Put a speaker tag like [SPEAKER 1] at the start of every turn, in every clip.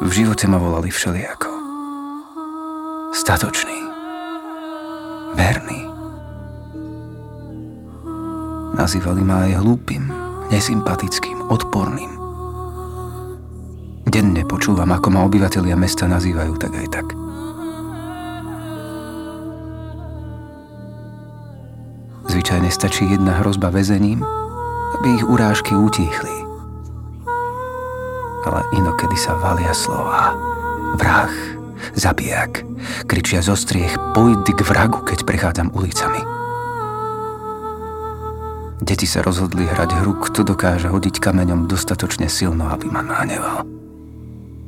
[SPEAKER 1] V živote ma volali všelijako. Statočný. Verný. Nazývali ma aj hlúpim, nesympatickým, odporným. Denne počúvam, ako ma obyvatelia mesta nazývajú tak aj tak. Zvyčajne stačí jedna hrozba väzením, aby ich urážky utíchli. Ale inokedy sa valia slova. Vrah, zabijak, kričia zo striech, pojdi k vragu, keď prechádzam ulicami. Deti sa rozhodli hrať hru, kto dokáže hodiť kameňom dostatočne silno, aby ma nahneval.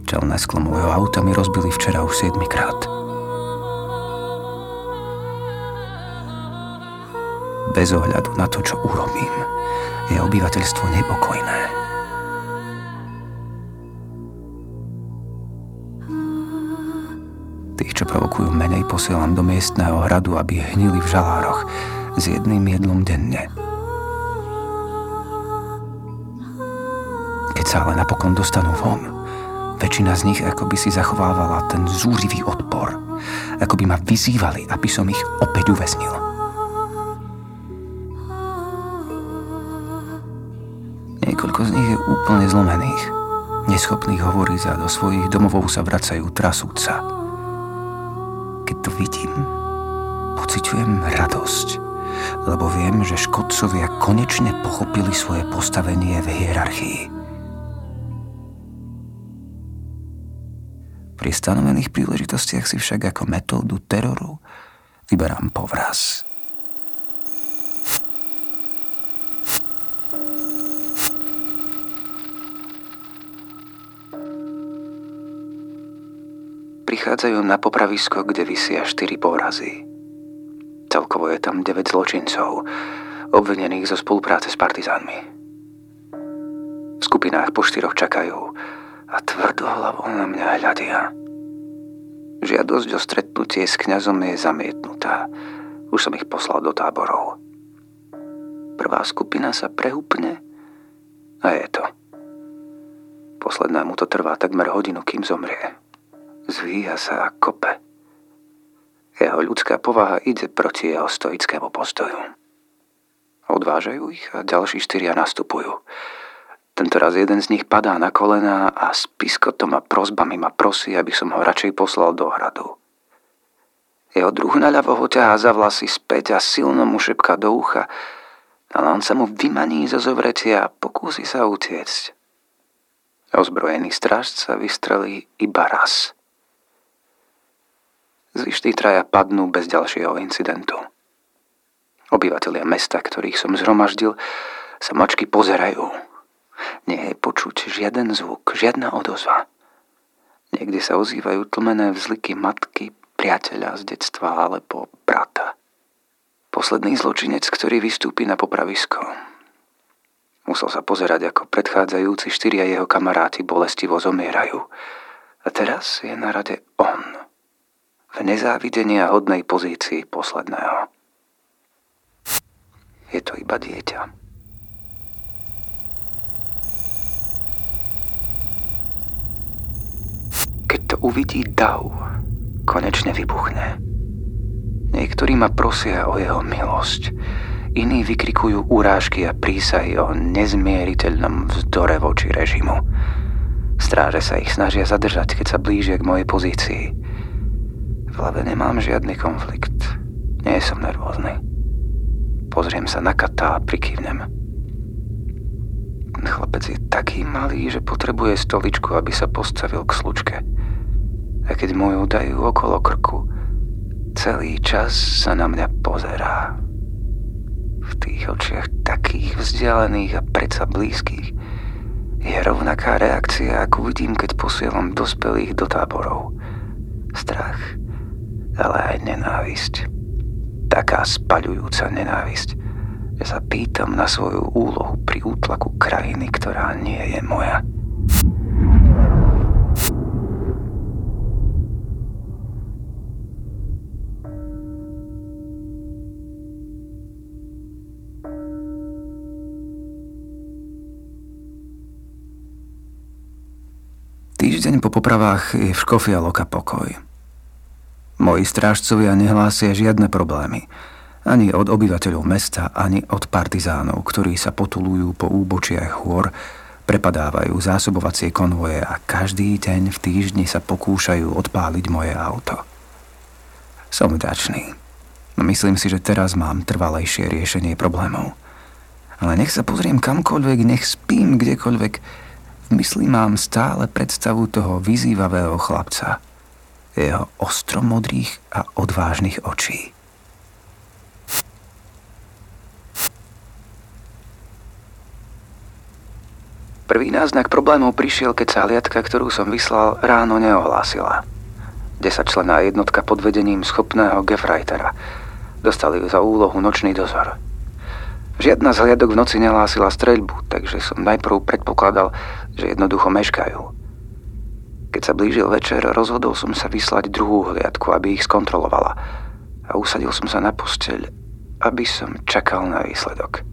[SPEAKER 1] Čelné sklo môjho auta mi rozbili včera už 7 krát. Bez ohľadu na to, čo urobím, je obyvateľstvo nepokojné. Tých, čo provokujú menej, posielam do miestného hradu, aby hnili v žalároch s jedným jedlom denne. Keď sa ale napokon dostanú von, Väčšina z nich ako by si zachovávala ten zúrivý odpor. Ako by ma vyzývali, aby som ich opäť uväznil. Niekoľko z nich je úplne zlomených. Neschopných hovoriť a do svojich domovov sa vracajú trasúca. Keď to vidím, pociťujem radosť, lebo viem, že škodcovia konečne pochopili svoje postavenie v hierarchii. Pri stanovených príležitostiach si však ako metódu teroru vyberám povraz. Prichádzajú na popravisko, kde vysia 4 povrazy. Celkovo je tam 9 zločincov, obvinených zo spolupráce s partizánmi. V skupinách po štyroch čakajú, a tvrdohlavo na mňa hľadia. Žiadosť o stretnutie s kňazom je zamietnutá. Už som ich poslal do táborov. Prvá skupina sa prehúpne a je to. Poslednému to trvá takmer hodinu, kým zomrie. Zvíja sa a kope. Jeho ľudská povaha ide proti jeho stoickému postoju. Odvážajú ich a ďalší štyria nastupujú. Tento raz jeden z nich padá na kolená a s piskotom a prozbami ma prosí, aby som ho radšej poslal do hradu. Jeho druh naľavo ho ťahá za vlasy späť a silno mu šepká do ucha, ale on sa mu vymaní zo zovretia a pokúsi sa utiecť. Ozbrojený strážca vystrelí iba raz. Zvyšní traja padnú bez ďalšieho incidentu. Obyvatelia mesta, ktorých som zhromaždil, sa mačky pozerajú nie je počuť žiaden zvuk, žiadna odozva. Niekde sa ozývajú tlmené vzliky matky, priateľa z detstva alebo brata. Posledný zločinec, ktorý vystúpi na popravisko. Musel sa pozerať, ako predchádzajúci štyria jeho kamaráti bolestivo zomierajú. A teraz je na rade on. V nezávidení a hodnej pozícii posledného. Je to iba dieťa. Keď to uvidí dav, konečne vybuchne. Niektorí ma prosia o jeho milosť, iní vykrikujú urážky a prísahy o nezmieriteľnom vzdore voči režimu. Stráže sa ich snažia zadržať, keď sa blížia k mojej pozícii. V hlave nemám žiadny konflikt. Nie som nervózny. Pozriem sa na kata a prikývnem. Chlapec je taký malý, že potrebuje stoličku, aby sa postavil k slučke a keď mu ju dajú okolo krku, celý čas sa na mňa pozerá. V tých očiach takých vzdialených a predsa blízkych je rovnaká reakcia, ako vidím, keď posielam dospelých do táborov. Strach, ale aj nenávisť. Taká spaľujúca nenávisť, že sa pýtam na svoju úlohu pri útlaku krajiny, ktorá nie je moja. Týždeň po popravách je v Škofia Loka pokoj. Moji strážcovia nehlásia žiadne problémy. Ani od obyvateľov mesta, ani od partizánov, ktorí sa potulujú po úbočiach hôr, prepadávajú zásobovacie konvoje a každý deň v týždni sa pokúšajú odpáliť moje auto. Som vďačný. Myslím si, že teraz mám trvalejšie riešenie problémov. Ale nech sa pozriem kamkoľvek, nech spím kdekoľvek, v mysli mám stále predstavu toho vyzývavého chlapca – jeho ostromodrých a odvážnych očí. Prvý náznak problémov prišiel, keď sa hliadka, ktorú som vyslal, ráno neohlásila. Desačlená jednotka pod vedením schopného Gefreitera. Dostali za úlohu nočný dozor. Žiadna z hliadok v noci nehlásila streľbu, takže som najprv predpokladal, že jednoducho meškajú. Sa blížil večer, rozhodol som sa vyslať druhú hliadku, aby ich skontrolovala. A usadil som sa na posteľ, aby som čakal na výsledok.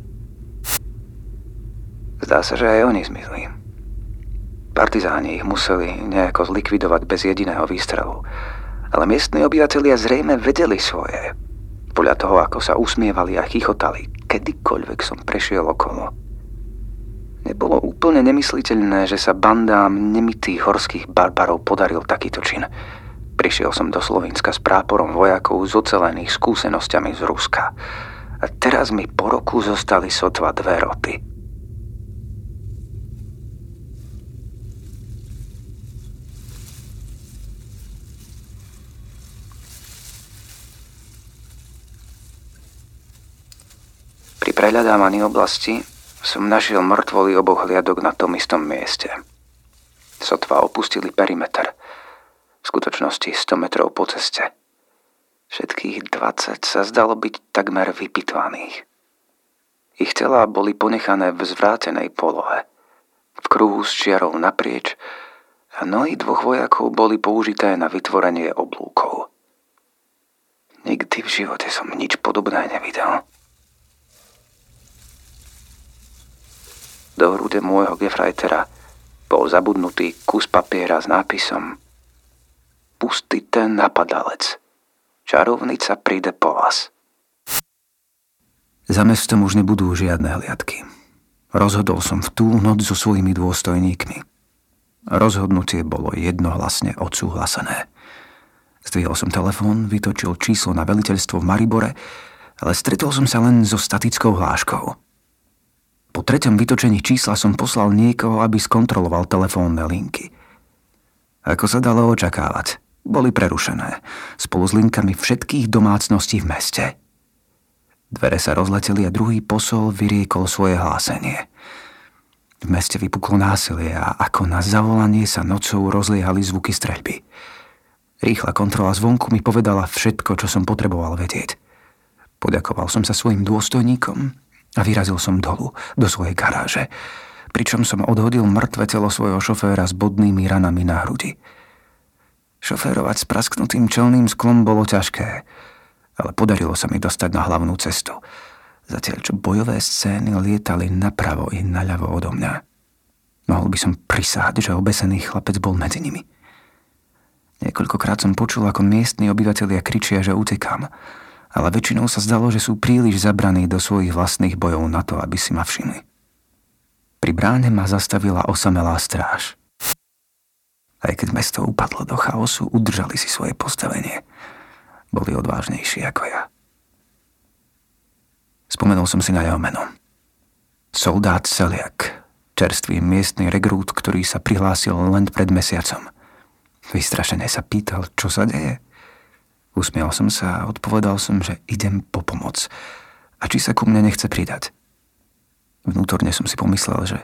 [SPEAKER 1] Zdá sa, že aj oni zmizli. Partizáni ich museli nejako zlikvidovať bez jediného výstrelu. Ale miestni obyvatelia zrejme vedeli svoje. Podľa toho, ako sa usmievali a chichotali, kedykoľvek som prešiel okolo. Nebolo úplne nemysliteľné, že sa bandám nemitých horských barbarov podaril takýto čin. Prišiel som do Slovenska s práporom vojakov z ocelených skúsenosťami z Ruska. A teraz mi po roku zostali sotva dve roty. Pri prehľadávaní oblasti som našiel mŕtvoly oboch hliadok na tom istom mieste. Sotva opustili perimeter. V skutočnosti 100 metrov po ceste. Všetkých 20 sa zdalo byť takmer vypitvaných. Ich tela boli ponechané v zvrátenej polohe, v kruhu s čiarou naprieč a nohy dvoch vojakov boli použité na vytvorenie oblúkov. Nikdy v živote som nič podobné nevidel. Do hrude môjho gefrajtera bol zabudnutý kus papiera s nápisom Pustý ten napadalec. Čarovnica príde po vás. Za mestom už nebudú žiadne hliadky. Rozhodol som v tú noc so svojimi dôstojníkmi. Rozhodnutie bolo jednohlasne odsúhlasené. Zdvihol som telefón, vytočil číslo na veliteľstvo v Maribore, ale stretol som sa len so statickou hláškou – po treťom vytočení čísla som poslal niekoho, aby skontroloval telefónne linky. Ako sa dalo očakávať, boli prerušené, spolu s linkami všetkých domácností v meste. Dvere sa rozleteli a druhý posol vyriekol svoje hlásenie. V meste vypuklo násilie a ako na zavolanie sa nocou rozliehali zvuky streľby. Rýchla kontrola zvonku mi povedala všetko, čo som potreboval vedieť. Poďakoval som sa svojim dôstojníkom a vyrazil som dolu, do svojej garáže, pričom som odhodil mŕtve telo svojho šoféra s bodnými ranami na hrudi. Šoférovať s prasknutým čelným sklom bolo ťažké, ale podarilo sa mi dostať na hlavnú cestu, zatiaľ čo bojové scény lietali napravo i naľavo odo mňa. Mohol by som prisáhať, že obesený chlapec bol medzi nimi. Niekoľkokrát som počul, ako miestni obyvatelia kričia, že utekám, ale väčšinou sa zdalo, že sú príliš zabraní do svojich vlastných bojov na to, aby si ma všimli. Pri bráne ma zastavila osamelá stráž. Aj keď mesto upadlo do chaosu, udržali si svoje postavenie. Boli odvážnejší ako ja. Spomenul som si na jeho meno. Soldát Celiak, čerstvý miestny regrút, ktorý sa prihlásil len pred mesiacom. Vystrašene sa pýtal, čo sa deje – Usmial som sa a odpovedal som, že idem po pomoc a či sa ku mne nechce pridať. Vnútorne som si pomyslel, že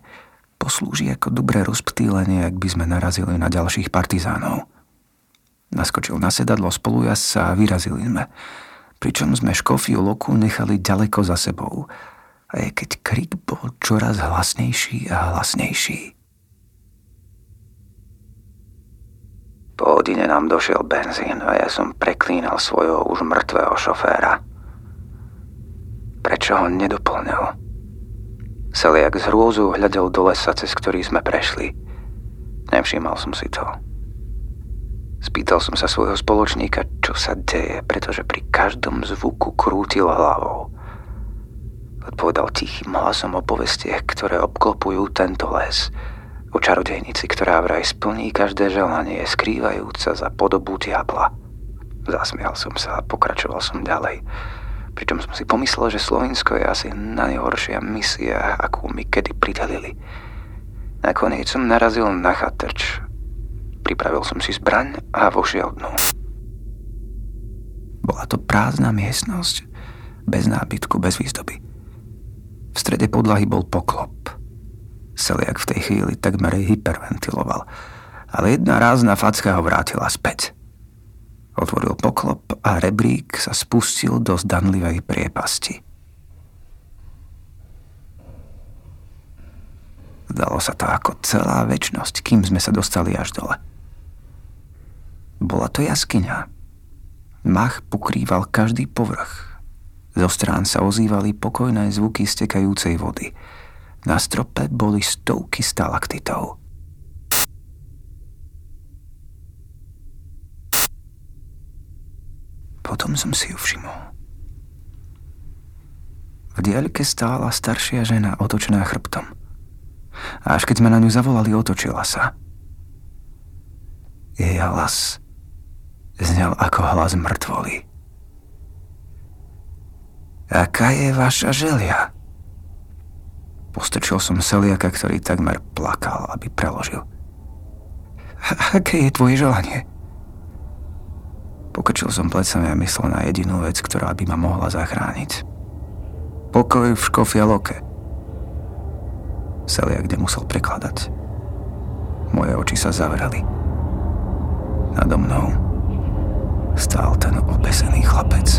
[SPEAKER 1] poslúži ako dobré rozptýlenie, ak by sme narazili na ďalších partizánov. Naskočil na sedadlo spolujazca a vyrazili sme, pričom sme škofiu loku nechali ďaleko za sebou, aj keď krik bol čoraz hlasnejší a hlasnejší. Po hodine nám došiel benzín a ja som preklínal svojho už mŕtvého šoféra. Prečo ho nedoplňal? Seliak z hrôzu hľadel do lesa, cez ktorý sme prešli. Nevšímal som si to. Spýtal som sa svojho spoločníka, čo sa deje, pretože pri každom zvuku krútil hlavou. Odpovedal tichým hlasom o povestiach, ktoré obklopujú tento les. O čarodejnici, ktorá vraj splní každé želanie, skrývajúca za podobu diabla. Zasmial som sa a pokračoval som ďalej. Pričom som si pomyslel, že Slovinsko je asi najhoršia misia, akú mi kedy pridelili. Nakoniec som narazil na chatrč. Pripravil som si zbraň a vošiel dnu. Bola to prázdna miestnosť, bez nábytku, bez výzdoby. V strede podlahy bol poklop. Seliak v tej chvíli takmer hyperventiloval, ale jedna rázna facka ho vrátila späť. Otvoril poklop a rebrík sa spustil do zdanlivej priepasti. Zdalo sa to ako celá väčnosť, kým sme sa dostali až dole. Bola to jaskyňa. Mach pokrýval každý povrch. Zo strán sa ozývali pokojné zvuky stekajúcej vody. Na strope boli stovky stalaktitov. Potom som si ju všimol. V diaľke stála staršia žena otočená chrbtom. Až keď sme na ňu zavolali, otočila sa. Jej hlas znel ako hlas mŕtvoly. Aká je vaša želia? Postrčil som Seliaka, ktorý takmer plakal, aby preložil. Aké je tvoje želanie? Pokrčil som plecami a myslel na jedinú vec, ktorá by ma mohla zachrániť. Pokoj v škofia loke. Seliak nemusel prekladať. Moje oči sa zavreli. Nado mnou stál ten obesený chlapec.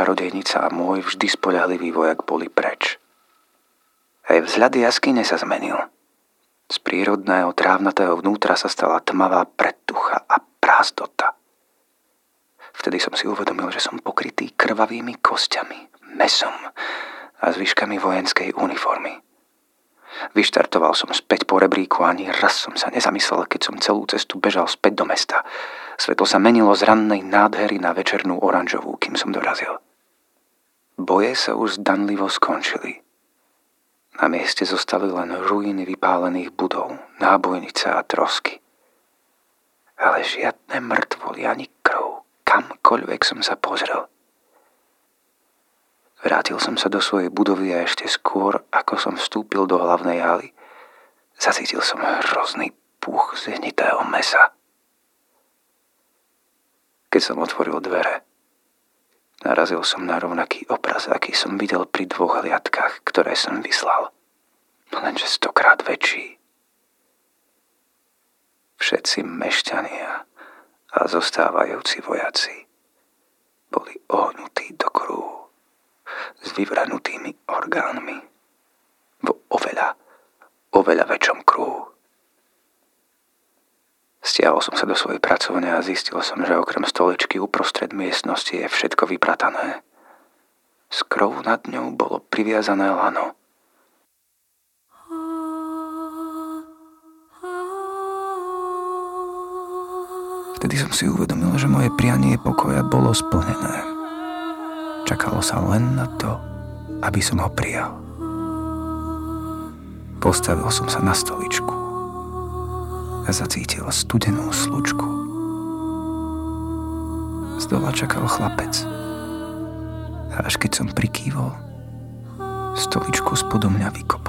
[SPEAKER 1] Čarodejnica a môj vždy spoľahlivý vojak boli preč. Aj vzhľad jaskyne sa zmenil. Z prírodného trávnatého vnútra sa stala tmavá predtucha a prázdota. Vtedy som si uvedomil, že som pokrytý krvavými kostiami, mesom a zvyškami vojenskej uniformy. Vyštartoval som späť po rebríku a ani raz som sa nezamyslel, keď som celú cestu bežal späť do mesta. Svetlo sa menilo z rannej nádhery na večernú oranžovú, kým som dorazil. Boje sa už zdanlivo skončili. Na mieste zostali len ruiny vypálených budov, nábojnice a trosky. Ale žiadne mŕtvoly ani krv, kamkoľvek som sa pozrel – Vrátil som sa do svojej budovy a ešte skôr, ako som vstúpil do hlavnej haly, zacítil som hrozný puch z mesa. Keď som otvoril dvere, narazil som na rovnaký obraz, aký som videl pri dvoch hliadkách, ktoré som vyslal. Lenže stokrát väčší. Všetci mešťania a zostávajúci vojaci boli ohnutí do krúhu s vyvranutými orgánmi v oveľa, oveľa väčšom kruhu. Stiahol som sa do svojej pracovne a zistil som, že okrem stoličky uprostred miestnosti je všetko vypratané. S krov nad ňou bolo priviazané lano. Vtedy som si uvedomil, že moje prianie pokoja bolo splnené. Čakalo sa len na to, aby som ho prijal. Postavil som sa na stoličku zacítil studenú slučku. Z dola čakal chlapec. A až keď som prikývol, stoličku spodo mňa vykopal.